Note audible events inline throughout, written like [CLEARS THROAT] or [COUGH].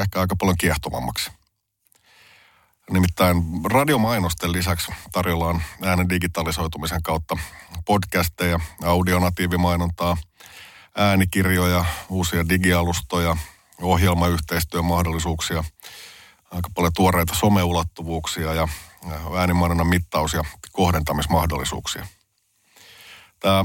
ehkä aika paljon kiehtovammaksi. Nimittäin radiomainosten lisäksi tarjolla on äänen digitalisoitumisen kautta podcasteja, audionatiivimainontaa, äänikirjoja, uusia digialustoja, ohjelmayhteistyömahdollisuuksia, aika paljon tuoreita someulottuvuuksia ja äänimainonnan mittaus- ja kohdentamismahdollisuuksia. Tämä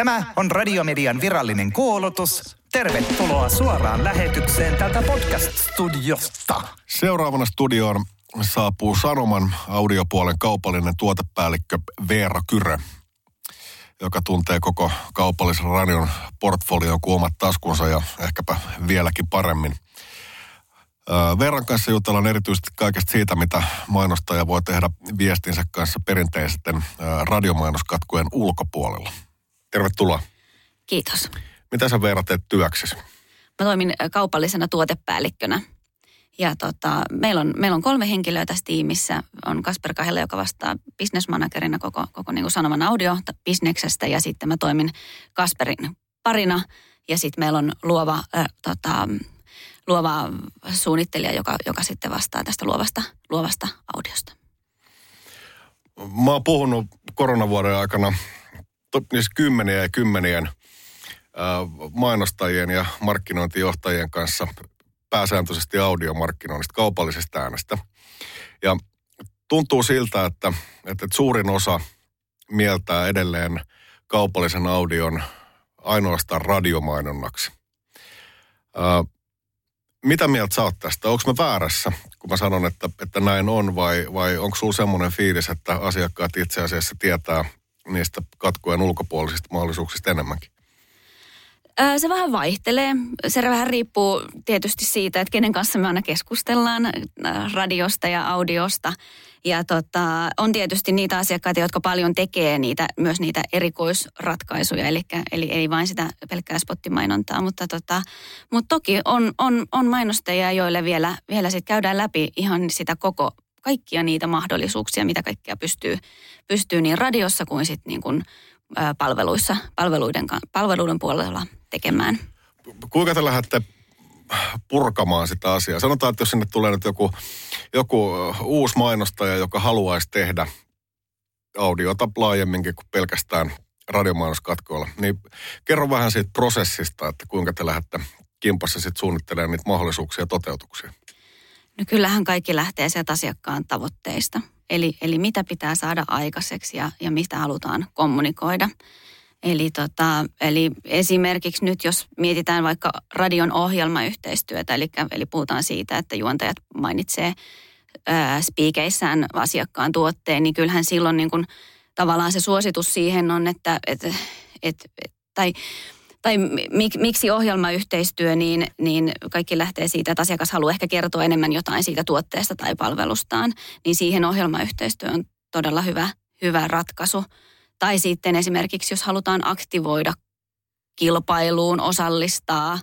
Tämä on Radiomedian virallinen kuulutus. Tervetuloa suoraan lähetykseen tältä podcast-studiosta. Seuraavana studioon saapuu Sanoman audiopuolen kaupallinen tuotepäällikkö Veera Kyrö, joka tuntee koko kaupallisen radion portfolion kuin omat taskunsa ja ehkäpä vieläkin paremmin. Veeran kanssa jutellaan erityisesti kaikesta siitä, mitä mainostaja voi tehdä viestinsä kanssa perinteisten radiomainoskatkujen ulkopuolella. Tervetuloa. Kiitos. Mitä sä Veera teet työksesi? Mä toimin kaupallisena tuotepäällikkönä. Ja tota, meillä, on, meillä on kolme henkilöä tässä tiimissä. On Kasper Kahela, joka vastaa businessmanagerina koko, koko niin kuin sanoman audio-bisneksestä. Ja sitten mä toimin Kasperin parina. Ja sitten meillä on luova, äh, tota, luova suunnittelija, joka, joka sitten vastaa tästä luovasta, luovasta audiosta. Mä oon puhunut koronavuoden aikana niissä kymmenien ja kymmenien mainostajien ja markkinointijohtajien kanssa pääsääntöisesti audiomarkkinoinnista, kaupallisesta äänestä. Ja tuntuu siltä, että, että suurin osa mieltää edelleen kaupallisen audion ainoastaan radiomainonnaksi. Ää, mitä mieltä sä oot tästä? Onko mä väärässä, kun mä sanon, että, että näin on, vai, vai onko sulla semmoinen fiilis, että asiakkaat itse asiassa tietää niistä katkojen ulkopuolisista mahdollisuuksista enemmänkin? Se vähän vaihtelee. Se vähän riippuu tietysti siitä, että kenen kanssa me aina keskustellaan radiosta ja audiosta. Ja tota, on tietysti niitä asiakkaita, jotka paljon tekee niitä, myös niitä erikoisratkaisuja, eli, eli ei vain sitä pelkkää spottimainontaa. Mutta, tota, mutta toki on, on, on mainostajia, joille vielä, vielä sit käydään läpi ihan sitä koko, kaikkia niitä mahdollisuuksia, mitä kaikkea pystyy, pystyy niin radiossa kuin sitten niin kuin, palveluissa, palveluiden, palveluiden puolella tekemään. Kuinka te lähdette purkamaan sitä asiaa? Sanotaan, että jos sinne tulee nyt joku, joku uusi mainostaja, joka haluaisi tehdä audiota laajemminkin kuin pelkästään radiomainoskatkoilla, niin kerro vähän siitä prosessista, että kuinka te lähdette kimpassa sitten suunnittelemaan niitä mahdollisuuksia ja toteutuksia. No kyllähän kaikki lähtee sieltä asiakkaan tavoitteista. Eli, eli mitä pitää saada aikaiseksi ja, ja mistä halutaan kommunikoida. Eli, tota, eli esimerkiksi nyt, jos mietitään vaikka radion ohjelmayhteistyötä, eli, eli puhutaan siitä, että juontajat mainitsee ää, spiikeissään asiakkaan tuotteen, niin kyllähän silloin niin kuin, tavallaan se suositus siihen on, että et, et, et, tai tai mik, miksi ohjelmayhteistyö, niin, niin kaikki lähtee siitä, että asiakas haluaa ehkä kertoa enemmän jotain siitä tuotteesta tai palvelustaan, niin siihen ohjelmayhteistyö on todella hyvä, hyvä ratkaisu. Tai sitten esimerkiksi, jos halutaan aktivoida kilpailuun, osallistaa,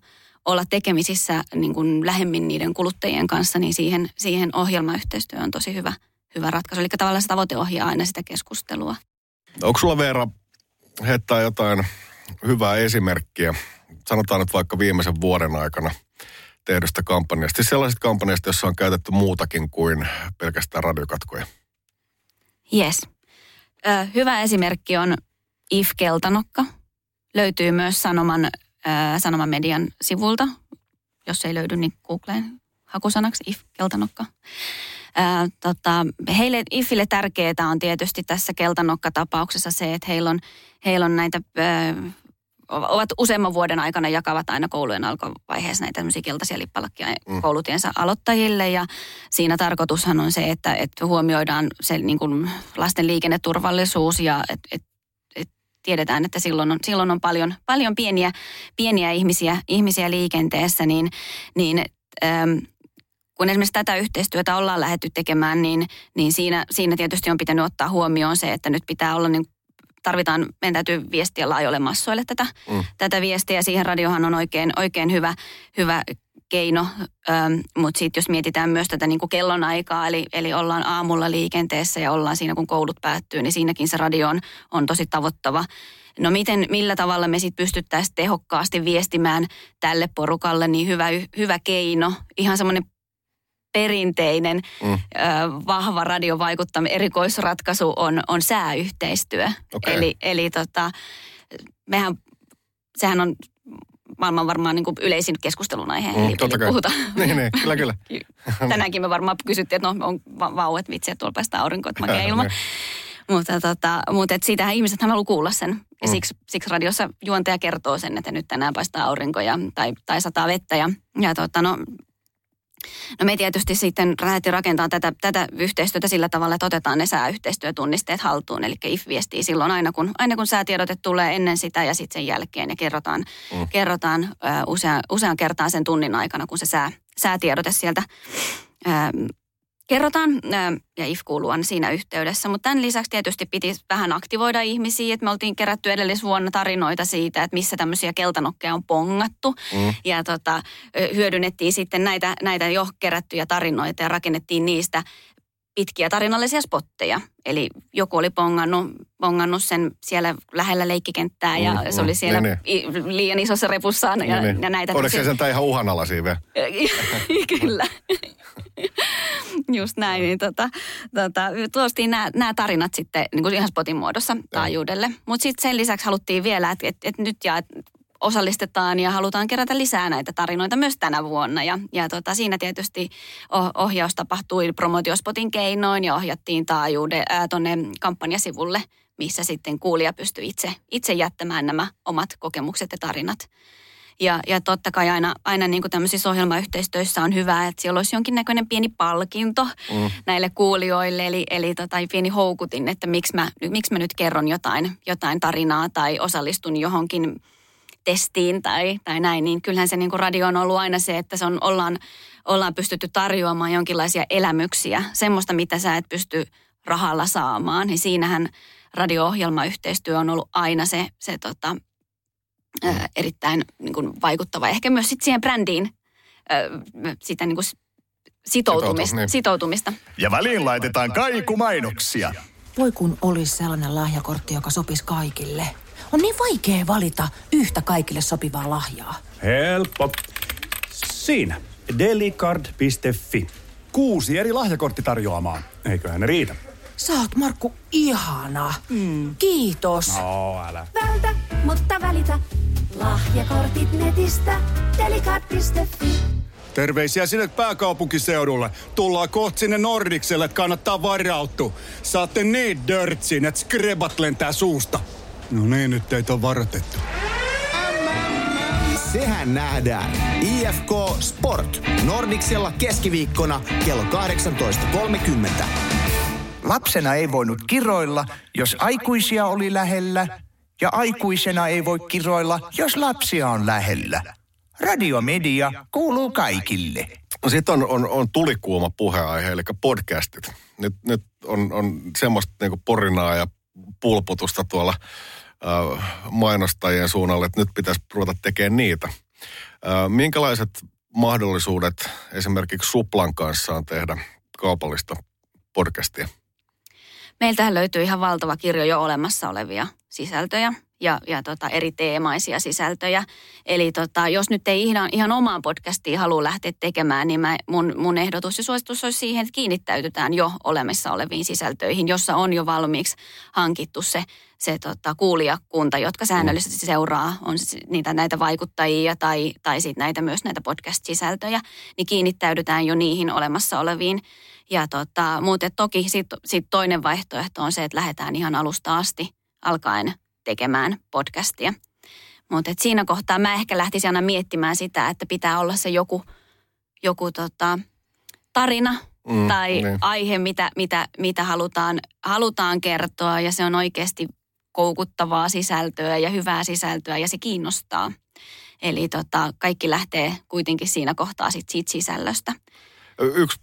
olla tekemisissä niin kuin lähemmin niiden kuluttajien kanssa, niin siihen, siihen ohjelmayhteistyö on tosi hyvä, hyvä ratkaisu. Eli tavallaan se tavoite ohjaa aina sitä keskustelua. Onko sulla Veera heittää jotain hyvää esimerkkiä, sanotaan nyt vaikka viimeisen vuoden aikana tehdystä kampanjasta, siis sellaisista kampanjasta, joissa on käytetty muutakin kuin pelkästään radiokatkoja? Yes. Ö, hyvä esimerkki on If Keltanokka. Löytyy myös Sanoman, ö, Sanoman median sivulta. Jos ei löydy, niin Googleen hakusanaksi If Keltanokka. Ää, tota, heille IFille tärkeää on tietysti tässä keltanokka-tapauksessa se, että heillä on, heillä on näitä, ää, ovat useamman vuoden aikana jakavat aina koulujen alkuvaiheessa näitä keltaisia lippalakkia mm. koulutiensa aloittajille. Ja siinä tarkoitushan on se, että, että huomioidaan se niin kuin lasten liikenneturvallisuus ja että et, et tiedetään, että silloin on, silloin on paljon, paljon pieniä, pieniä ihmisiä, ihmisiä liikenteessä, niin, niin äm, kun esimerkiksi tätä yhteistyötä ollaan lähetty tekemään, niin, niin siinä, siinä tietysti on pitänyt ottaa huomioon se, että nyt pitää olla niin tarvitaan, meidän täytyy viestiä laajoille massoille tätä, mm. tätä viestiä. Siihen radiohan on oikein, oikein hyvä, hyvä keino, ähm, mutta sitten jos mietitään myös tätä niin kuin kellonaikaa, eli, eli ollaan aamulla liikenteessä ja ollaan siinä, kun koulut päättyy, niin siinäkin se radio on, on tosi tavoittava. No miten, millä tavalla me sitten pystyttäisiin tehokkaasti viestimään tälle porukalle, niin hyvä, hyvä keino, ihan semmoinen perinteinen mm. ö, vahva radiovaikuttaminen, erikoisratkaisu on, on sääyhteistyö. Okay. Eli, eli tota, mehän, sehän on maailman varmaan niin kuin yleisin keskustelun aihe. Mm, eli, eli puhutaan. Niin, niin, kyllä, kyllä. [LAUGHS] Tänäänkin me varmaan kysyttiin, että no on vau, että vitsi, että tuolla päästään aurinkoon, että makea [LAUGHS] ilma. mutta tota, mutta et siitähän ihmiset haluaa kuulla sen. Ja mm. siksi, siksi radiossa juontaja kertoo sen, että nyt tänään paistaa aurinko ja, tai, tai sataa vettä. Ja, ja tota, no, No me tietysti sitten lähdettiin rakentamaan tätä, tätä yhteistyötä sillä tavalla, että otetaan ne sääyhteistyötunnisteet haltuun. Eli IF viestii silloin aina, kun, aina kun säätiedote tulee ennen sitä ja sitten sen jälkeen. Ja kerrotaan, mm. kerrotaan uh, usea, usean kertaan sen tunnin aikana, kun se sää, säätiedote sieltä kerrotaan, ja IF kuuluu aina siinä yhteydessä. Mutta tämän lisäksi tietysti piti vähän aktivoida ihmisiä, että me oltiin kerätty edellisvuonna tarinoita siitä, että missä tämmöisiä keltanokkeja on pongattu. Mm. Ja tota, hyödynnettiin sitten näitä, näitä jo kerättyjä tarinoita ja rakennettiin niistä pitkiä tarinallisia spotteja. Eli joku oli pongannut, pongannut sen siellä lähellä leikkikenttää ja mm, se oli mm, siellä niin, niin. liian isossa repussaan ja, niin, ja näitä. Oliko se sen ihan uhanalaisia vielä? [LAUGHS] Kyllä. Just näin. Niin tota, tota, tuostiin nämä tarinat sitten niin kuin ihan spotin muodossa taajuudelle. Mutta sitten sen lisäksi haluttiin vielä, että et, et nyt ja et osallistetaan ja halutaan kerätä lisää näitä tarinoita myös tänä vuonna. Ja, ja tota, siinä tietysti ohjaus tapahtui promotiospotin keinoin ja ohjattiin taajuuden tuonne kampanjasivulle, missä sitten kuulija pystyi itse, itse jättämään nämä omat kokemukset ja tarinat. Ja, ja totta kai aina, aina niin kuin tämmöisissä ohjelmayhteistyöissä on hyvä, että siellä olisi jonkinnäköinen pieni palkinto mm. näille kuulijoille, eli, eli tota, pieni houkutin, että miksi mä, miksi mä nyt kerron jotain, jotain tarinaa tai osallistun johonkin testiin tai, tai näin, niin kyllähän se niin kuin radio on ollut aina se, että se on, ollaan, ollaan pystytty tarjoamaan jonkinlaisia elämyksiä, semmoista, mitä sä et pysty rahalla saamaan. Niin siinähän radio-ohjelmayhteistyö on ollut aina se, se tota, ää, erittäin niin kuin vaikuttava. Ehkä myös sit siihen brändiin ää, sitä niin kuin sitoutumista, niin. sitoutumista. Ja väliin laitetaan kaikumainoksia. Voi kun olisi sellainen lahjakortti, joka sopisi kaikille. On niin vaikea valita yhtä kaikille sopivaa lahjaa. Helppo. Siinä. Delicard.fi. Kuusi eri lahjakorttitarjoamaan. Eiköhän ne riitä. Sä oot Markku ihana. Mm. Kiitos. No, älä. Vältä, mutta välitä. Lahjakortit netistä. Delicard.fi. Terveisiä sinne pääkaupunkiseudulle. Tullaan kohta sinne Nordikselle, että kannattaa varautua. Saatte niin dörtsin, että skrebat lentää suusta. No niin, nyt teitä on varoitettu. Sehän nähdään. IFK Sport. Nordiksella keskiviikkona kello 18.30. Lapsena ei voinut kiroilla, jos aikuisia oli lähellä, ja aikuisena ei voi kiroilla, jos lapsia on lähellä. Radiomedia kuuluu kaikille. Sitten on, on, on tulikuuma puheenaihe, eli podcastit. Nyt, nyt on, on semmoista niinku porinaa ja pulputusta tuolla mainostajien suunnalle, että nyt pitäisi ruveta tekemään niitä. Minkälaiset mahdollisuudet esimerkiksi Suplan kanssa on tehdä kaupallista podcastia? Meiltähän löytyy ihan valtava kirjo jo olemassa olevia sisältöjä ja, ja tota, eri teemaisia sisältöjä. Eli tota, jos nyt ei ihan, ihan omaan podcastiin halua lähteä tekemään, niin mä, mun, mun ehdotus ja suositus olisi siihen, että kiinnittäytytään jo olemassa oleviin sisältöihin, jossa on jo valmiiksi hankittu se, se tota, kuulijakunta, jotka säännöllisesti seuraa, on niitä näitä vaikuttajia tai, tai sit näitä myös näitä podcast-sisältöjä, niin kiinnittäydytään jo niihin olemassa oleviin. Ja tota, muuten toki sitten sit toinen vaihtoehto on se, että lähdetään ihan alusta asti alkaen tekemään podcastia. Mutta siinä kohtaa mä ehkä lähtisin aina miettimään sitä, että pitää olla se joku, joku tota, tarina mm, tai niin. aihe, mitä, mitä, mitä halutaan, halutaan kertoa ja se on oikeasti koukuttavaa sisältöä ja hyvää sisältöä ja se kiinnostaa. Eli tota, kaikki lähtee kuitenkin siinä kohtaa sit siitä sisällöstä. Yksi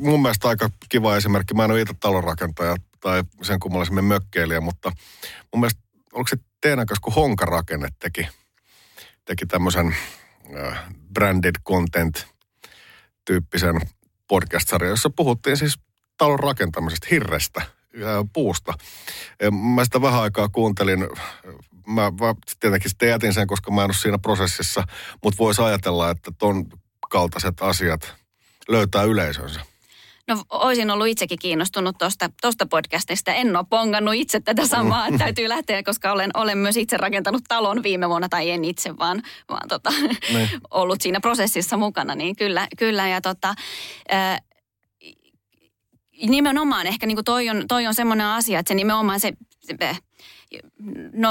mun mielestä aika kiva esimerkki, mä en ole itse talonrakentaja tai sen kummallisemmin mökkeilijä, mutta mun mielestä onko se kanssa, kun Honka-rakenne teki, teki tämmöisen äh, branded content tyyppisen podcast-sarjan, jossa puhuttiin siis talon rakentamisesta, hirrestä, ja puusta. Ja mä sitä vähän aikaa kuuntelin, mä, mä tietenkin sitten jätin sen, koska mä en ole siinä prosessissa, mutta voisi ajatella, että ton kaltaiset asiat löytää yleisönsä. No olisin ollut itsekin kiinnostunut tuosta tosta podcastista. En ole pongannut itse tätä samaa. Mm. Täytyy lähteä, koska olen, olen myös itse rakentanut talon viime vuonna, tai en itse, vaan, vaan tota, niin. [LAUGHS] ollut siinä prosessissa mukana. Niin kyllä, kyllä ja tota, ää, nimenomaan ehkä niin kuin toi on, toi on semmoinen asia, että se nimenomaan se, se no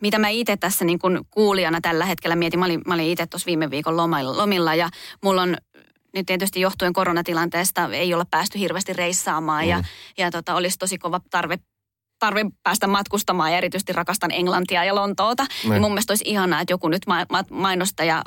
mitä mä itse tässä niin kuin kuulijana tällä hetkellä mietin, mä olin, mä olin itse tuossa viime viikon lomilla, lomilla ja mulla on nyt tietysti johtuen koronatilanteesta ei olla päästy hirveästi reissaamaan mm. ja, ja tota, olisi tosi kova tarve tarve päästä matkustamaan ja erityisesti rakastan Englantia ja Lontoota. Niin, niin mun mielestä olisi ihanaa, että joku nyt ma- ma- mainostaja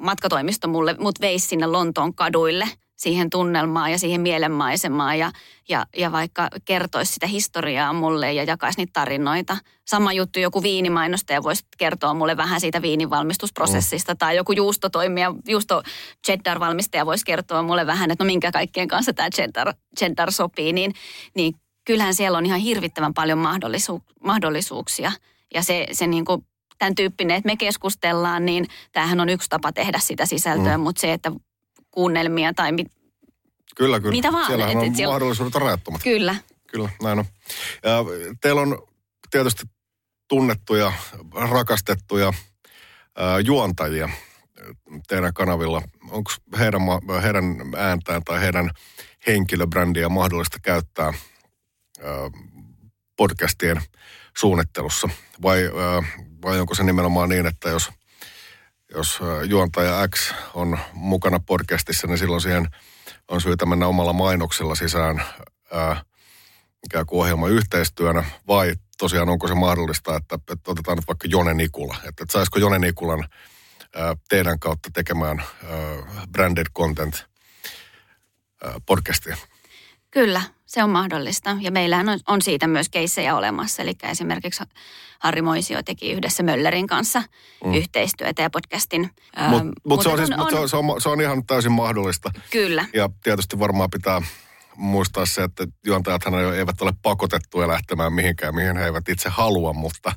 matkatoimisto mulle, mut veisi sinne Lontoon kaduille – siihen tunnelmaan ja siihen mielenmaisemaan ja, ja, ja vaikka kertoisi sitä historiaa mulle ja jakaisi niitä tarinoita. Sama juttu joku viinimainostaja voisi kertoa mulle vähän siitä viinivalmistusprosessista mm. tai joku juustotoimija, juusto cheddar-valmistaja voisi kertoa mulle vähän, että no minkä kaikkien kanssa tämä cheddar, cheddar sopii, niin, niin kyllähän siellä on ihan hirvittävän paljon mahdollisu, mahdollisuuksia ja se, se niin kuin tämän tyyppinen, että me keskustellaan, niin tämähän on yksi tapa tehdä sitä sisältöä, mm. mutta se, että kuunnelmia tai mit, Kyllä, kyllä. Mitä vaan. Siellähän on et, siellä... mahdollisuudet rajattomat. Kyllä. Kyllä, näin on. Ja teillä on tietysti tunnettuja, rakastettuja ää, juontajia teidän kanavilla. Onko heidän, heidän ääntään tai heidän henkilöbrändiä mahdollista käyttää ää, podcastien suunnittelussa? Vai, ää, vai onko se nimenomaan niin, että jos jos juontaja X on mukana podcastissa, niin silloin siihen on syytä mennä omalla mainoksella sisään ää, ikään kuin ohjelman yhteistyönä, vai tosiaan onko se mahdollista, että, että otetaan nyt vaikka Jone Nikula, että, että saisiko Jone Nikulan ää, teidän kautta tekemään ää, branded content ää, podcastia? Kyllä, se on mahdollista. Ja meillähän on, on siitä myös keissejä olemassa. Eli esimerkiksi Harri Moisio teki yhdessä Möllerin kanssa mm. yhteistyötä ja podcastin. Mutta mut, mut se, on siis, on, se, on, se, on, se on ihan täysin mahdollista. Kyllä. Ja tietysti varmaan pitää muistaa se, että juontajathan eivät ole pakotettuja lähtemään mihinkään, mihin he eivät itse halua, mutta,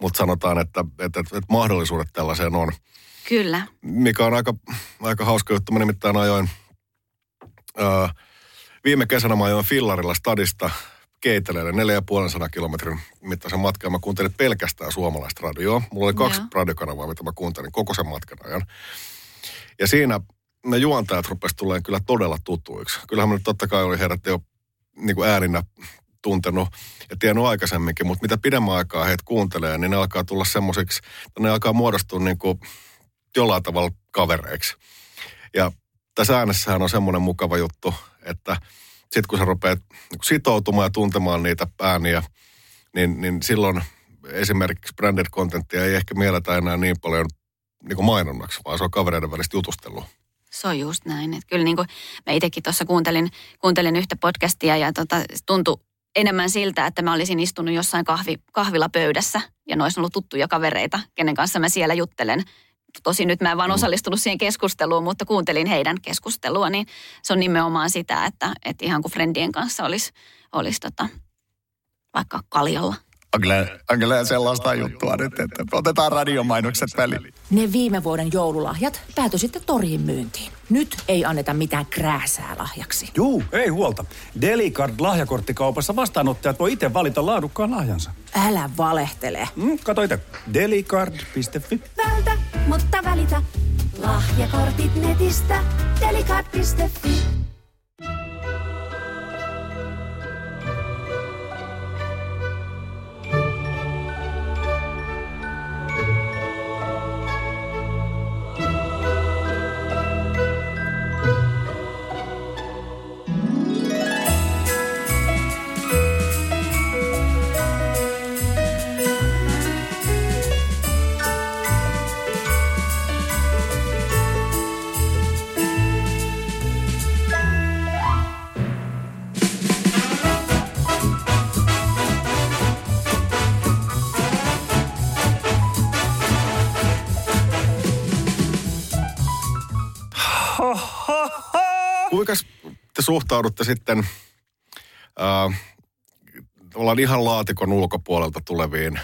mutta sanotaan, että, että, että, että mahdollisuudet tällaiseen on. Kyllä. Mikä on aika, aika hauska juttu. Mä nimittäin ajoin... Äh, Viime kesänä mä ajoin Fillarilla stadista Keiteleelle 4,5 kilometrin mittaisen matkan. Mä kuuntelin pelkästään suomalaista radioa. Mulla oli kaksi Joo. radiokanavaa, mitä mä kuuntelin koko sen matkan ajan. Ja siinä ne juontajat rupesivat tulemaan kyllä todella tutuiksi. Kyllähän mä nyt totta kai oli heidät jo niin kuin ääninä tuntenut ja tiennyt aikaisemminkin, mutta mitä pidemmän aikaa heitä kuuntelee, niin ne alkaa tulla semmoisiksi, ne alkaa muodostua niin kuin jollain tavalla kavereiksi. Ja tässä äänessähän on semmoinen mukava juttu, että sitten kun sä rupeat niin sitoutumaan ja tuntemaan niitä ääniä, niin, niin silloin esimerkiksi branded contenttia ei ehkä mielletä enää niin paljon niin mainonnaksi, vaan se on kavereiden välistä jutustelua. Se on just näin. Että kyllä niin kuin mä itsekin tuossa kuuntelin, kuuntelin yhtä podcastia ja tota, tuntui enemmän siltä, että mä olisin istunut jossain kahvi, kahvila pöydässä ja ne olisi ollut tuttuja kavereita, kenen kanssa mä siellä juttelen tosi nyt mä en vaan osallistunut siihen keskusteluun, mutta kuuntelin heidän keskustelua, niin se on nimenomaan sitä, että, että ihan kuin friendien kanssa olisi, olisi tota, vaikka kaljalla. On kyllä, on kyllä sellaista juttua nyt, että otetaan radiomainokset väliin. Ne viime vuoden joululahjat päätyi sitten toriin myyntiin. Nyt ei anneta mitään krääsää lahjaksi. Juu, ei huolta. Delicard lahjakorttikaupassa vastaanottajat voi itse valita laadukkaan lahjansa. Älä valehtele. Mm, kato itse. Delicard.fi. Vältä, mutta välitä. Lahjakortit netistä. Delicard.fi. Kuinka te suhtaudutte sitten äh, ollaan ihan laatikon ulkopuolelta tuleviin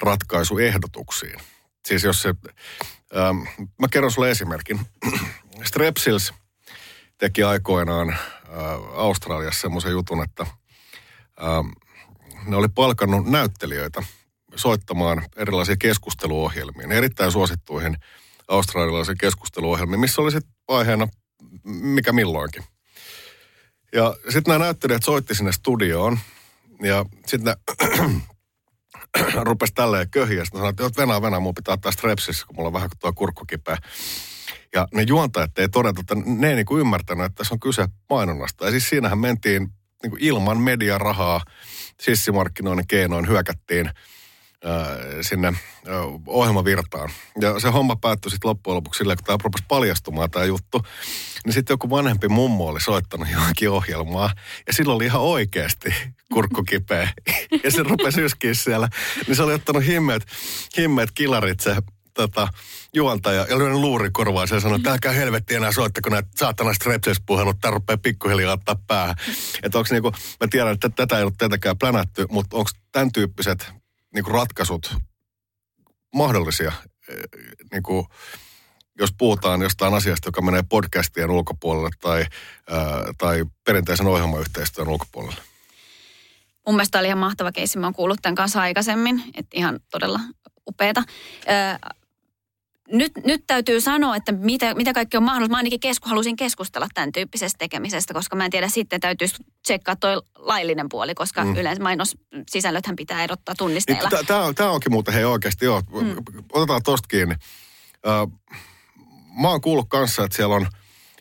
ratkaisuehdotuksiin? Siis jos se, äh, mä kerron sulle esimerkin. [CLEARS THROAT] Strepsils teki aikoinaan äh, Australiassa semmoisen jutun, että äh, ne oli palkannut näyttelijöitä soittamaan erilaisia keskusteluohjelmia, erittäin suosittuihin australialaisiin keskusteluohjelmiin, missä oli sitten aiheena mikä milloinkin. Ja sitten nämä näyttelijät soitti sinne studioon ja sitten [CLEARS THROAT] rupesi tälleen köhiä. Sitten sanoin, että venää, venää, mun pitää ottaa strepsissä, kun mulla on vähän tuo kurkku kipeä. Ja ne juontajat ei todeta, että ne ei niinku ymmärtänyt, että tässä on kyse mainonnasta. Ja siis siinähän mentiin niinku ilman mediarahaa, sissimarkkinoinnin keinoin hyökättiin sinne äh, ohjelmavirtaan. Ja se homma päättyi sitten loppujen lopuksi silleen, kun tämä rupesi paljastumaan tämä juttu, niin sitten joku vanhempi mummo oli soittanut [LAUGHS] johonkin ohjelmaa, ja silloin oli ihan oikeasti [LAUGHS] kurkku kipeä. [LAUGHS] ja se rupesi yskiä siellä. Niin se oli ottanut himmeet, himmeet kilarit se tota, juontaja ja lyönyt luuri korvaan ja sanoi, että älkää helvetti enää soittako näitä saatana strepsils-puhelut, tämä rupeaa pikkuhiljaa ottaa päähän. Että onko niinku, mä tiedän, että tätä ei ole tietenkään plänätty, mutta onko tämän tyyppiset niinku ratkaisut mahdollisia, eh, niinku, jos puhutaan jostain asiasta, joka menee podcastien ulkopuolelle tai, ää, tai perinteisen ohjelmayhteistyön ulkopuolelle? Mun mielestä oli ihan mahtava keissi. Mä oon kuullut tämän kanssa aikaisemmin, että ihan todella upeeta. Nyt, nyt täytyy sanoa, että mitä, mitä kaikki on mahdollista. Mä ainakin kesku, halusin keskustella tämän tyyppisestä tekemisestä, koska mä en tiedä sitten täytyisi tsekkaa toi laillinen puoli, koska mm. yleensä mainossisällöthän pitää erottaa tunnisteilla. Tämä, tämä onkin muuten hei oikeasti, joo. Mm. Otetaan tosta kiinni. Ö, mä oon kuullut kanssa, että siellä on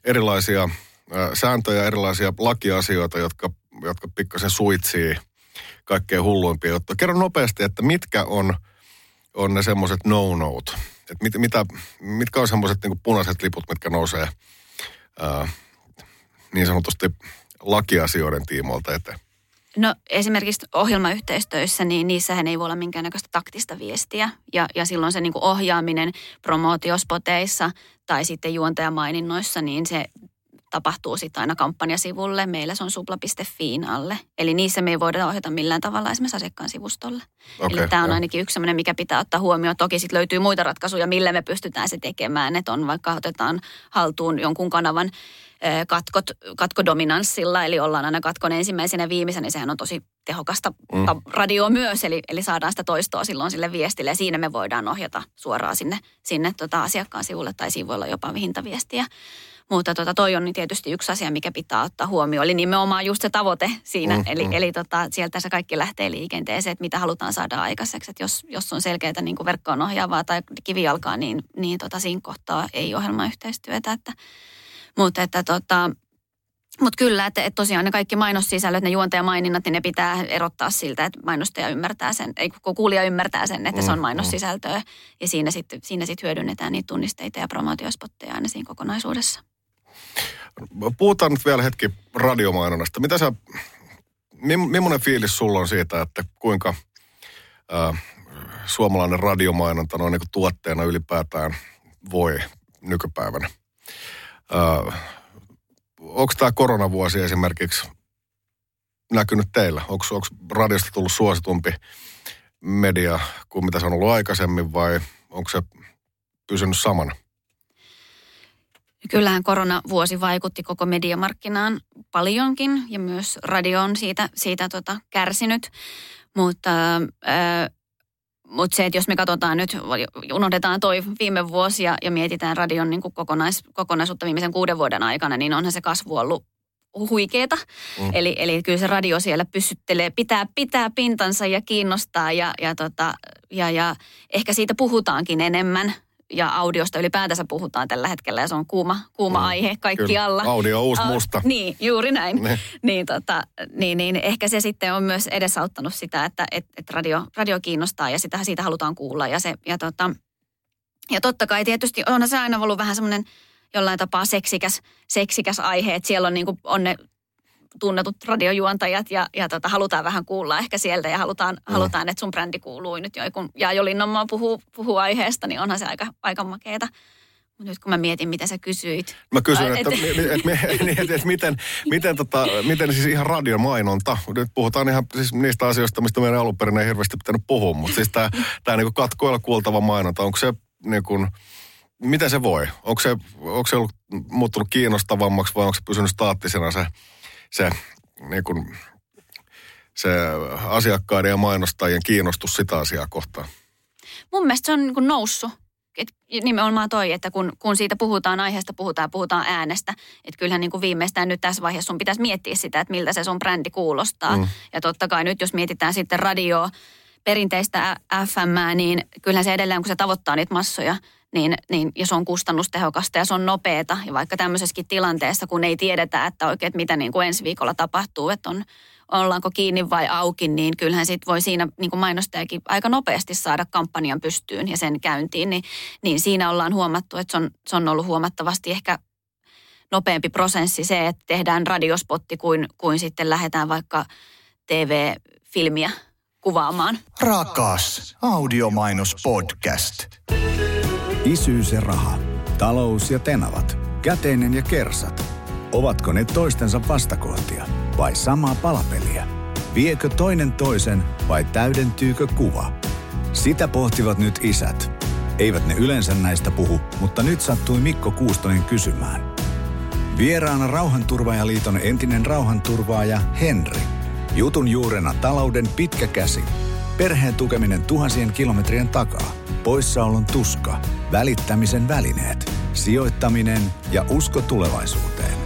erilaisia ö, sääntöjä, erilaisia lakiasioita, jotka, jotka pikkasen suitsii kaikkein hulluimpia juttuja. Kerro nopeasti, että mitkä on, on ne semmoiset no-nout? Että mit, mitä, mitkä on semmoiset niin punaiset liput, mitkä nousee ää, niin sanotusti lakiasioiden tiimoilta eteen? No esimerkiksi ohjelmayhteistyössä, niin niissähän ei voi olla minkäännäköistä taktista viestiä. Ja, ja silloin se niin kuin ohjaaminen promootiospoteissa tai sitten juontajamaininnoissa, niin se tapahtuu sitten aina kampanjasivulle. Meillä se on supla.fiin alle. Eli niissä me ei voida ohjata millään tavalla esimerkiksi asiakkaan sivustolle. Okei, Eli tämä on joo. ainakin yksi sellainen, mikä pitää ottaa huomioon. Toki sitten löytyy muita ratkaisuja, millä me pystytään se tekemään. Että on vaikka otetaan haltuun jonkun kanavan katkot, katkodominanssilla, eli ollaan aina katkon ensimmäisenä ja viimeisenä, niin sehän on tosi tehokasta mm. radio myös, eli, eli saadaan sitä toistoa silloin sille viestille, ja siinä me voidaan ohjata suoraan sinne, sinne tota asiakkaan sivulle, tai sivuilla jopa hintaviestiä. Mutta tota, toi on niin tietysti yksi asia, mikä pitää ottaa huomioon. Eli nimenomaan just se tavoite siinä. Mm, Mm, eli mm. eli tota, sieltä se kaikki lähtee liikenteeseen, että mitä halutaan saada aikaiseksi. Että jos, jos on selkeää niin kuin verkkoon ohjaavaa tai kivijalkaa, niin, niin tota, siinä kohtaa ei ohjelmayhteistyötä. Että, mutta että tota, mut kyllä, että, että tosiaan ne kaikki mainossisällöt, ne juontajamaininnat, niin ne pitää erottaa siltä, että mainostaja ymmärtää sen, ei kun kuulija ymmärtää sen, että se on mainossisältöä. Ja siinä sitten siinä sit hyödynnetään niitä tunnisteita ja promootiospotteja aina siinä kokonaisuudessa. Puhutaan nyt vielä hetki radiomainonnasta. Mitä sä, millainen fiilis sulla on siitä, että kuinka ää, suomalainen radiomainonta noin niin tuotteena ylipäätään voi nykypäivänä. Onko tämä koronavuosi esimerkiksi näkynyt teillä? Onko radiosta tullut suositumpi media kuin mitä se on ollut aikaisemmin vai onko se pysynyt samana? Kyllähän koronavuosi vaikutti koko mediamarkkinaan paljonkin ja myös radio on siitä, siitä tota, kärsinyt. Mutta, äh, mutta se, että jos me katsotaan nyt, unohdetaan toi viime vuosi ja, ja mietitään radion niin kokonais, kokonaisuutta viimeisen kuuden vuoden aikana, niin onhan se kasvu ollut huikeeta. Mm. Eli, eli kyllä se radio siellä pysyttelee, pitää, pitää pintansa ja kiinnostaa ja, ja, tota, ja, ja ehkä siitä puhutaankin enemmän ja audiosta ylipäätänsä puhutaan tällä hetkellä ja se on kuuma, kuuma mm, aihe kaikkialla. Kyllä. Audio on uusi musta. niin, juuri näin. Ne. Niin, tota, niin, niin, ehkä se sitten on myös edesauttanut sitä, että et, et radio, radio kiinnostaa ja sitä, siitä halutaan kuulla. Ja, se, ja, tota, ja totta kai tietysti on se aina ollut vähän semmoinen jollain tapaa seksikäs, seksikäs aihe, että siellä on, niin kuin, on ne tunnetut radiojuontajat ja, ja tota, halutaan vähän kuulla ehkä sieltä ja halutaan, mm. halutaan että sun brändi kuuluu nyt jo. Kun Jaajo Linnanmaa puhuu, puhuu aiheesta, niin onhan se aika, aika makeeta. Nyt kun mä mietin, mitä sä kysyit. Mä kysyin, että, että, että, että, että miten, miten, tota, miten siis ihan radiomainonta, nyt puhutaan ihan siis niistä asioista, mistä meidän alun perin ei hirveästi pitänyt puhua, mutta siis tämä, tämä niin katkoilla kuultava mainonta, onko se niin kuin, miten se voi? Onko se, onko se ollut muuttunut kiinnostavammaksi vai onko se pysynyt staattisena se se, niin kuin, se asiakkaiden ja mainostajien kiinnostus sitä asiaa kohtaan? Mun mielestä se on niin kuin noussut. Et nimenomaan toi, että kun, kun siitä puhutaan, aiheesta puhutaan, puhutaan äänestä, että kyllähän niin kuin viimeistään nyt tässä vaiheessa sun pitäisi miettiä sitä, että miltä se sun brändi kuulostaa. Mm. Ja totta kai nyt, jos mietitään sitten radioa, perinteistä FM, niin kyllähän se edelleen, kun se tavoittaa niitä massoja, niin, niin, ja se on kustannustehokasta ja se on nopeata. Ja vaikka tämmöisessäkin tilanteessa, kun ei tiedetä, että oikein mitä niin kuin ensi viikolla tapahtuu, että on, ollaanko kiinni vai auki, niin kyllähän sit voi siinä niin kuin mainostajakin aika nopeasti saada kampanjan pystyyn ja sen käyntiin. Niin, niin siinä ollaan huomattu, että se on, se on ollut huomattavasti ehkä nopeampi prosessi se, että tehdään radiospotti kuin, kuin sitten lähdetään vaikka TV-filmiä kuvaamaan. Rakas audiomainos podcast. Isyys ja raha, talous ja tenavat, käteinen ja kersat. Ovatko ne toistensa vastakohtia vai samaa palapeliä? Viekö toinen toisen vai täydentyykö kuva? Sitä pohtivat nyt isät. Eivät ne yleensä näistä puhu, mutta nyt sattui Mikko Kuustonen kysymään. Vieraana Rauhanturvaajaliiton entinen rauhanturvaaja Henri. Jutun juurena talouden pitkä käsi. Perheen tukeminen tuhansien kilometrien takaa. Poissaolon tuska välittämisen välineet, sijoittaminen ja usko tulevaisuuteen.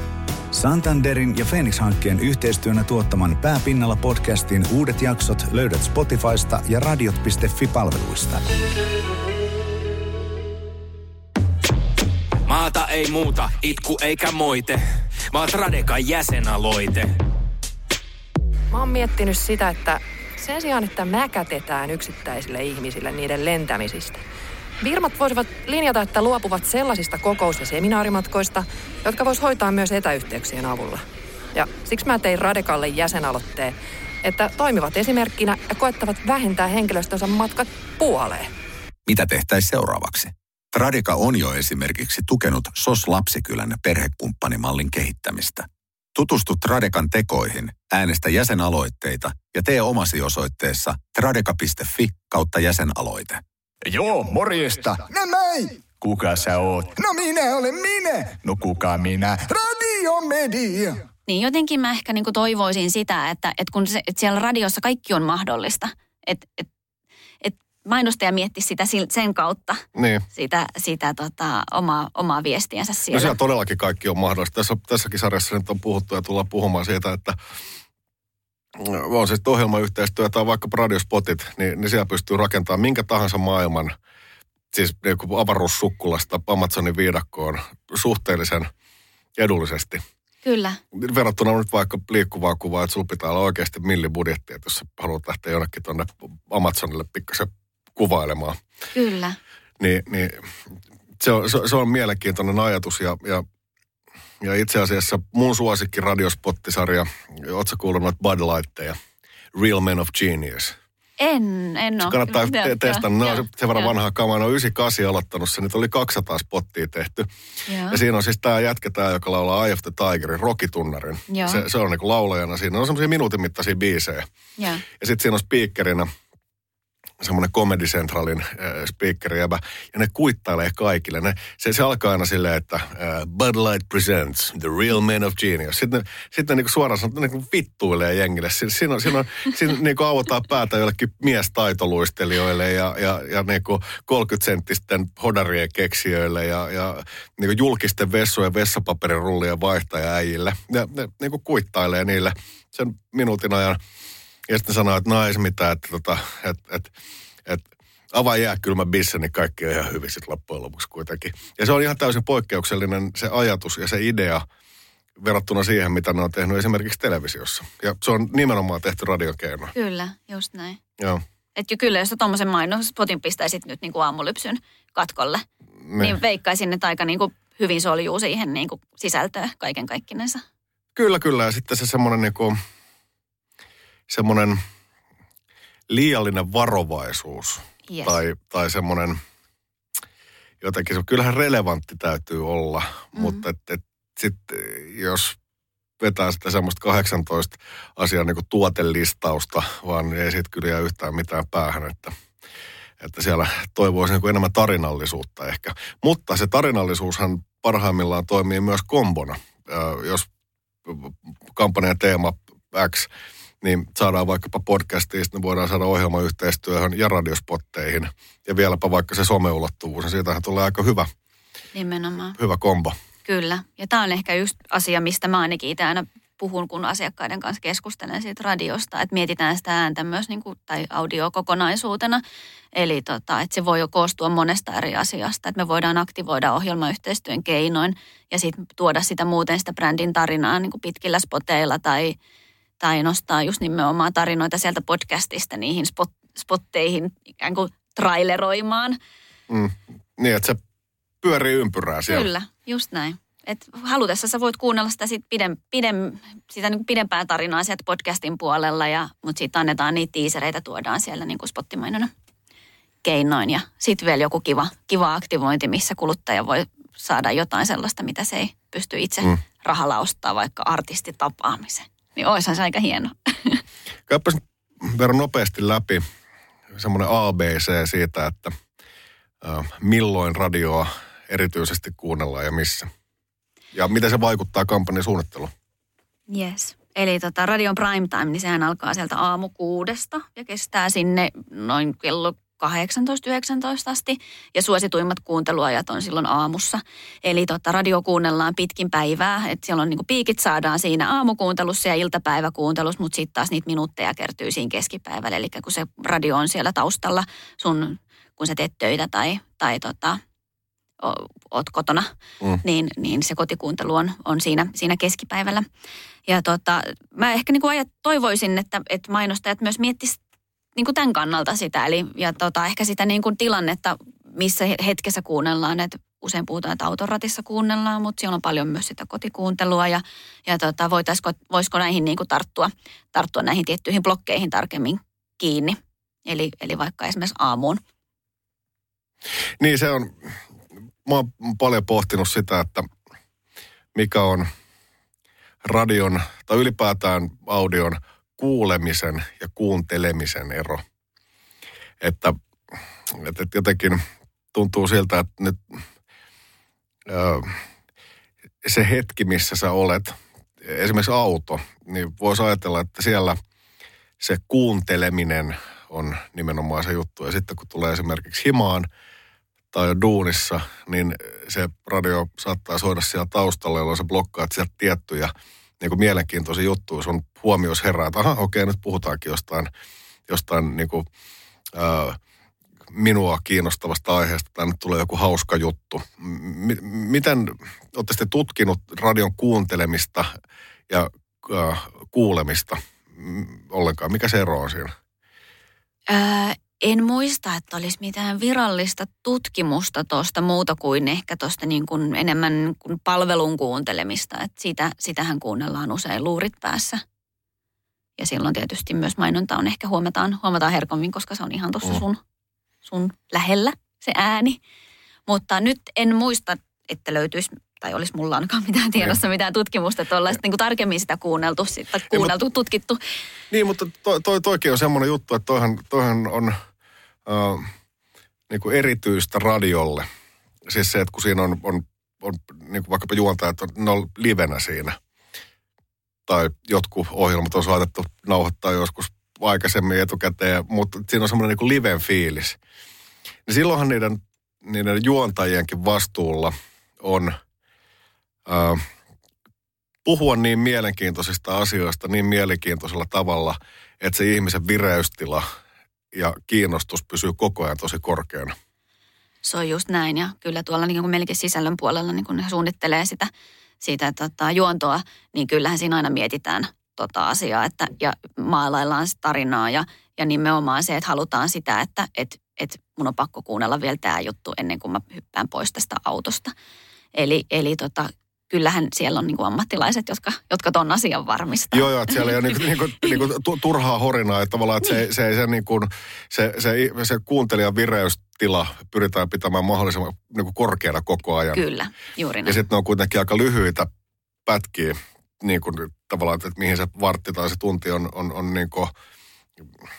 Santanderin ja Phoenix-hankkeen yhteistyönä tuottaman Pääpinnalla podcastin uudet jaksot löydät Spotifysta ja radiot.fi-palveluista. Maata ei muuta, itku eikä moite, vaan Tradekan jäsenaloite. Mä oon miettinyt sitä, että sen sijaan, että mäkätetään yksittäisille ihmisille niiden lentämisistä – Firmat voisivat linjata, että luopuvat sellaisista kokous- ja seminaarimatkoista, jotka vois hoitaa myös etäyhteyksien avulla. Ja siksi mä tein Radekalle jäsenaloitteen, että toimivat esimerkkinä ja koettavat vähentää henkilöstönsä matkat puoleen. Mitä tehtäisiin seuraavaksi? Tradeka on jo esimerkiksi tukenut SOS Lapsikylän perhekumppanimmallin kehittämistä. Tutustu Tradekan tekoihin, äänestä jäsenaloitteita ja tee omasi osoitteessa tradeka.fi kautta jäsenaloite. Joo, morjesta. No moi! Kuka sä oot? No minä olen minä. No kuka minä? Radiomedia. Niin jotenkin mä ehkä niin toivoisin sitä, että, että kun se, että siellä radiossa kaikki on mahdollista, että, että, että mainostaja miettisi sitä sen kautta, niin. sitä, sitä tota, omaa, omaa viestiänsä siellä. No siellä todellakin kaikki on mahdollista. Tässä, tässäkin sarjassa nyt on puhuttu ja tullaan puhumaan siitä, että on siis ohjelmayhteistyö tai vaikka radiospotit, niin, niin siellä pystyy rakentamaan minkä tahansa maailman, siis niin avaruussukkulasta Amazonin viidakkoon suhteellisen edullisesti. Kyllä. Verrattuna nyt vaikka liikkuvaa kuvaa, että sulla pitää olla oikeasti millibudjetti, että jos sä haluat lähteä jonnekin tuonne Amazonille pikkasen kuvailemaan. Kyllä. Niin, niin se, on, se, se on mielenkiintoinen ajatus ja, ja ja itse asiassa mun suosikki radiospottisarja, ootko kuullut noita Bud Lightteja? Real Men of Genius. En, en ole. Kannattaa te- testata. Ne joo, on sen verran vanhaa kamaa. Ne on 98 aloittanut sen. Niitä oli 200 spottia tehty. Joo. Ja siinä on siis tämä jätkä, tää, joka laulaa Eye of the Tigerin, Rokitunnarin. Se, se on niinku laulajana siinä. On semmoisia minuutin mittaisia biisejä. Joo. Ja sitten siinä on speakerinä semmoinen Comedy Centralin äh, ja ne kuittailee kaikille. Ne, se, se alkaa aina silleen, että äh, Bud Light presents the real men of genius. Sitten ne, sitten ne niinku suoraan sanotaan, niinku vittuilee jengille. Si- Siinä on, siinä on, siinä niinku avataan päätä jollekin miestaitoluistelijoille ja, ja, ja niinku 30-senttisten hodarien keksijöille ja, ja niinku julkisten vessujen vessapaperin rullien vaihtajaäijille. Ja ne niinku kuittailee niille sen minuutin ajan. Ja sitten sanoo, että no ei se mitään, että tota, et, et, et, avaa jääkylmä bisse, niin kaikki on ihan hyvin sitten loppujen lopuksi kuitenkin. Ja se on ihan täysin poikkeuksellinen se ajatus ja se idea verrattuna siihen, mitä ne on tehnyt esimerkiksi televisiossa. Ja se on nimenomaan tehty radiokeinoin. Kyllä, just näin. Joo. Että kyllä, jos sä tuommoisen mainospotin pistäisit nyt niin kuin aamulypsyn katkolle, niin, niin veikkaisin, että aika niin kuin hyvin soljuu siihen niin kuin sisältöön kaiken kaikkinensa. Kyllä, kyllä. Ja sitten se semmoinen niinku, semmoinen liiallinen varovaisuus Yes. tai, tai semmoinen jotenkin, se- kyllähän relevantti täytyy olla, mm. mutta et, et sitten jos vetää sitä semmoista 18 asian niin tuotelistausta, vaan ei siitä kyllä jää yhtään mitään päähän, että, että siellä toivoisi niin enemmän tarinallisuutta ehkä. Mutta se tarinallisuushan parhaimmillaan toimii myös kombona. Jos kampanjan teema X, niin saadaan vaikkapa podcastiin, sitten voidaan saada ohjelmayhteistyöhön ja radiospotteihin. Ja vieläpä vaikka se someulottuvuus, niin siitähän tulee aika hyvä, Nimenomaan. hyvä kombo. Kyllä. Ja tämä on ehkä just asia, mistä mä ainakin itse aina puhun, kun asiakkaiden kanssa keskustelen siitä radiosta, että mietitään sitä ääntä myös niin kuin, tai audiokokonaisuutena. Eli tota, että se voi jo koostua monesta eri asiasta, että me voidaan aktivoida ohjelmayhteistyön keinoin ja sitten tuoda sitä muuten sitä brändin tarinaa niin kuin pitkillä spoteilla tai, tai nostaa just nimenomaan tarinoita sieltä podcastista niihin spot, spotteihin ikään kuin traileroimaan. Mm. Niin, että se pyörii ympyrää siellä. Kyllä, just näin. Et halutessa sä voit kuunnella sitä, sit pidem, pidem, sitä niin pidempää tarinaa sieltä podcastin puolella, ja, mutta sitten annetaan niitä tiisereitä, tuodaan siellä niin spottimainona keinoin. Ja sitten vielä joku kiva, kiva aktivointi, missä kuluttaja voi saada jotain sellaista, mitä se ei pysty itse Mm. rahalla ostaa, vaikka artistitapaamisen. Niin oishan se aika hieno. [LAUGHS] Käypäs verran nopeasti läpi semmoinen ABC siitä, että milloin radioa erityisesti kuunnellaan ja missä. Ja miten se vaikuttaa kampanjan suunnitteluun. Yes. Eli tota, radion prime time, niin sehän alkaa sieltä aamu kuudesta ja kestää sinne noin kello 18-19 asti. Ja suosituimmat kuunteluajat on silloin aamussa. Eli tota, radio kuunnellaan pitkin päivää. Että siellä on niinku piikit saadaan siinä aamukuuntelussa ja iltapäiväkuuntelussa, mutta sitten taas niitä minuutteja kertyy siinä keskipäivällä. Eli kun se radio on siellä taustalla sun, kun sä teet töitä tai, tai tota, oot kotona, mm. niin, niin se kotikuuntelu on, on siinä, siinä keskipäivällä. Ja tota, mä ehkä niin kuin ajat, toivoisin, että, että mainostajat myös miettisivät niin kuin tämän kannalta sitä. Eli ja tota, ehkä sitä niin kuin tilannetta, missä he- hetkessä kuunnellaan. Että usein puhutaan, että autoratissa kuunnellaan, mutta siellä on paljon myös sitä kotikuuntelua. Ja, ja tota, voitaisiko, voisiko näihin niin kuin tarttua, tarttua näihin tiettyihin blokkeihin tarkemmin kiinni. Eli, eli vaikka esimerkiksi aamuun. Niin se on, mä oon paljon pohtinut sitä, että mikä on radion tai ylipäätään audion kuulemisen ja kuuntelemisen ero. Että, että jotenkin tuntuu siltä, että nyt se hetki, missä sä olet, esimerkiksi auto, niin voisi ajatella, että siellä se kuunteleminen on nimenomaan se juttu. Ja sitten kun tulee esimerkiksi himaan tai duunissa, niin se radio saattaa soida siellä taustalla, jolloin se blokkaa sieltä tiettyjä niin mielenkiintoisia juttuja. Sun huomios herää, että aha, okei, nyt puhutaankin jostain, jostain niin kuin, ää, minua kiinnostavasta aiheesta, nyt tulee joku hauska juttu. M- miten olette sitten tutkinut radion kuuntelemista ja äh, kuulemista ollenkaan? Mikä se ero on siinä? Ää, en muista, että olisi mitään virallista tutkimusta tuosta muuta kuin ehkä tuosta niin kuin enemmän kuin palvelun kuuntelemista. Että sitä, sitähän kuunnellaan usein luurit päässä. ja silloin tietysti myös mainonta on ehkä huomataan, huomataan herkommin, koska se on ihan tuossa Mm. sun, sun lähellä se ääni. Mutta nyt en muista, että löytyisi, tai olisi mulla ainakaan mitään tiedossa, mitään tutkimusta, että ollaan niin tarkemmin sitä kuunneltu, sit- tai kuunneltu, tutkittu. Niin, mutta toi, toi, toikin on semmoinen juttu, että toihan, toihan on niin kuin erityistä radiolle. Siis se, että kun siinä on, on, on niin kuin vaikkapa juontajat, on, ne on livenä siinä. Tai jotkut ohjelmat on saatettu nauhoittaa joskus aikaisemmin etukäteen, mutta siinä on semmoinen niin liven fiilis. Niin silloinhan niiden, niiden juontajienkin vastuulla on äh, puhua niin mielenkiintoisista asioista niin mielenkiintoisella tavalla, että se ihmisen vireystila ja kiinnostus pysyy koko ajan tosi korkeana. Se on just näin ja kyllä tuolla niin kuin melkein sisällön puolella, niin kun ne suunnittelee sitä, sitä tota, juontoa, niin kyllähän siinä aina mietitään tota asiaa että, ja maalaillaan tarinaa ja, ja nimenomaan se, että halutaan sitä, että et, et mun on pakko kuunnella vielä tämä juttu ennen kuin mä hyppään pois tästä autosta. Eli, eli tota, kyllähän siellä on niin kuin ammattilaiset, jotka, jotka ton asian varmistaa. Joo, joo, että siellä ei ole niinku, [LAUGHS] niinku, niinku tu- turhaa horinaa, että tavallaan että se, se, ei se, niinku, se, se, se kuuntelijan vireystila pyritään pitämään mahdollisimman niinku korkeana koko ajan. Kyllä, juuri Ja näin. sitten ne on kuitenkin aika lyhyitä pätkiä, niin kuin tavallaan, että mihin se vartti tai se tunti on, on, on niin kuin,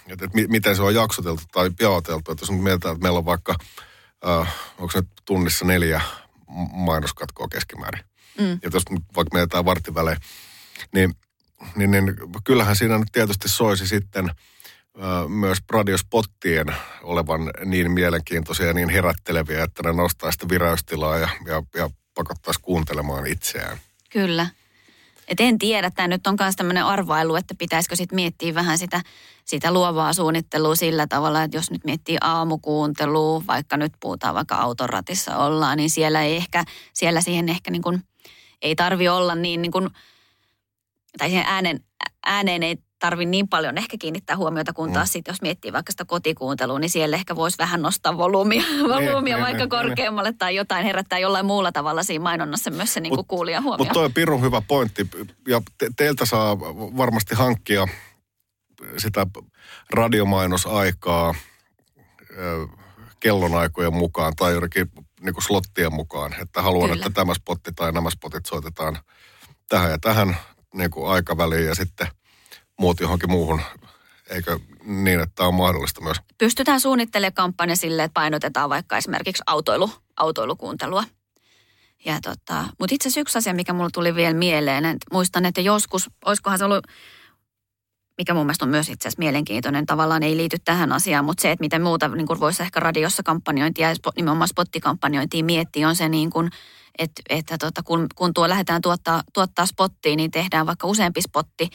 että, että mi- miten se on jaksoteltu tai jaoteltu. Että jos nyt mietitään, että meillä on vaikka, äh, onko se nyt tunnissa neljä mainoskatkoa keskimäärin. Mm. Ja jos vaikka mietitään varttivälein, niin, niin, niin kyllähän siinä nyt tietysti soisi sitten äh, myös radiospottien olevan niin mielenkiintoisia ja niin herätteleviä, että ne nostaa sitä vireystilaa ja, ja, ja pakottaisi kuuntelemaan itseään. Kyllä. Et en tiedä, tämä nyt on myös tämmöinen arvailu, että pitäisikö sitten miettiä vähän sitä, sitä luovaa suunnittelua sillä tavalla, että jos nyt miettii aamukuuntelua, vaikka nyt puhutaan vaikka autoratissa ollaan, niin siellä ei ehkä, siellä siihen ehkä niin kuin, ei tarvi olla niin, niin kuin, tai siihen äänen, ääneen ei tarvi niin paljon ehkä kiinnittää huomiota, kun taas sitten jos miettii vaikka sitä kotikuuntelua, niin siellä ehkä voisi vähän nostaa volyymia, volyymia niin, vaikka niin, korkeammalle tai jotain herättää jollain muulla tavalla siinä mainonnassa myös se niin kuin kuulijan huomio. Mutta toi on pirun hyvä pointti ja te, teiltä saa varmasti hankkia sitä radiomainosaikaa kellonaikojen mukaan tai jotenkin niin kuin slottien mukaan, että haluan, Kyllä. että tämä spotti tai nämä spotit soitetaan tähän ja tähän niin kuin aikaväliin ja sitten muut johonkin muuhun. Eikö niin, että tämä on mahdollista myös? pystytään suunnittelemaan kampanja silleen, että painotetaan vaikka esimerkiksi autoilu, autoilukuuntelua. Ja tota, mutta itse asiassa yksi asia, mikä mulle tuli vielä mieleen, että muistan, että joskus, olisikohan se ollut, mikä mun mielestä on myös itse asiassa mielenkiintoinen, tavallaan ei liity tähän asiaan, mutta se, että miten muuta niin kuin voisi ehkä radiossa kampanjointia ja nimenomaan spottikampanjointia miettiä, on se niin kuin, että, että tota, kun, kun tuo lähdetään tuottaa, tuottaa spottia, niin tehdään vaikka useampi spotti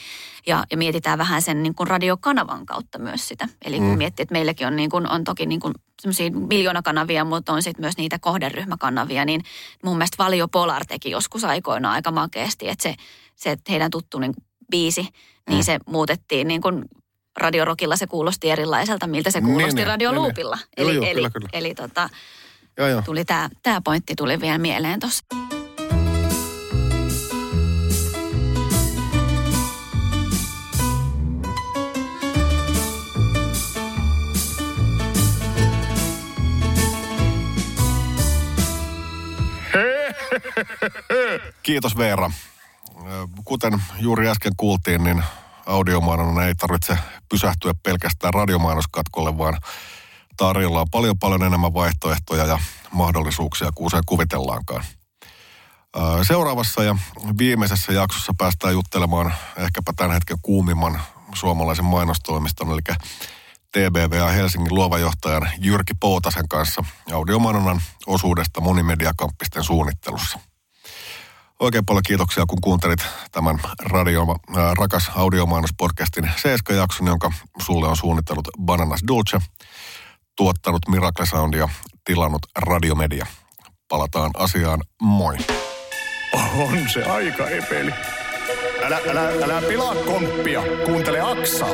ja, ja mietitään vähän sen niin kuin radiokanavan kautta myös sitä. Eli kun Mm. miettii, että meilläkin on, niin kuin, on toki niin kuin semmoisia miljoonakanavia, mutta on sitten myös niitä kohderyhmäkanavia, niin mun mielestä Valio Polar teki joskus aikoinaan aika makeasti, että se, se että heidän tuttu niin kuin biisi, niin Mm. se muutettiin niin kuin radiorokilla se kuulosti erilaiselta, miltä se Niin, kuulosti niin, radioluupilla. niin, niin. Joo, Eli, joo, eli, kyllä, kyllä. eli tota, Joo, joo. tuli tämä tää pointti tuli vielä mieleen tuossa. Kiitos Veera. Kuten juuri äsken kuultiin, niin audiomainonnan ei tarvitse pysähtyä pelkästään radiomainoskatkolle, vaan tarjolla on paljon paljon enemmän vaihtoehtoja ja mahdollisuuksia kuin usein kuvitellaankaan. Seuraavassa ja viimeisessä jaksossa päästään juttelemaan ehkäpä tämän hetken kuumimman suomalaisen mainostoimiston, eli TBVA Helsingin luovajohtajan Jyrki Poutasen kanssa audiomainonnan osuudesta monimediakamppisten suunnittelussa. Oikein paljon kiitoksia, kun kuuntelit tämän radio, äh, rakas audiomainospodcastin Seiska-jakson, jonka sulle on suunnitellut Bananas Dulce, tuottanut Miracle Soundia, tilannut Radiomedia. Palataan asiaan, moi. On se aika epeli. Älä, älä, älä pilaa komppia. Kuuntele Aksaa.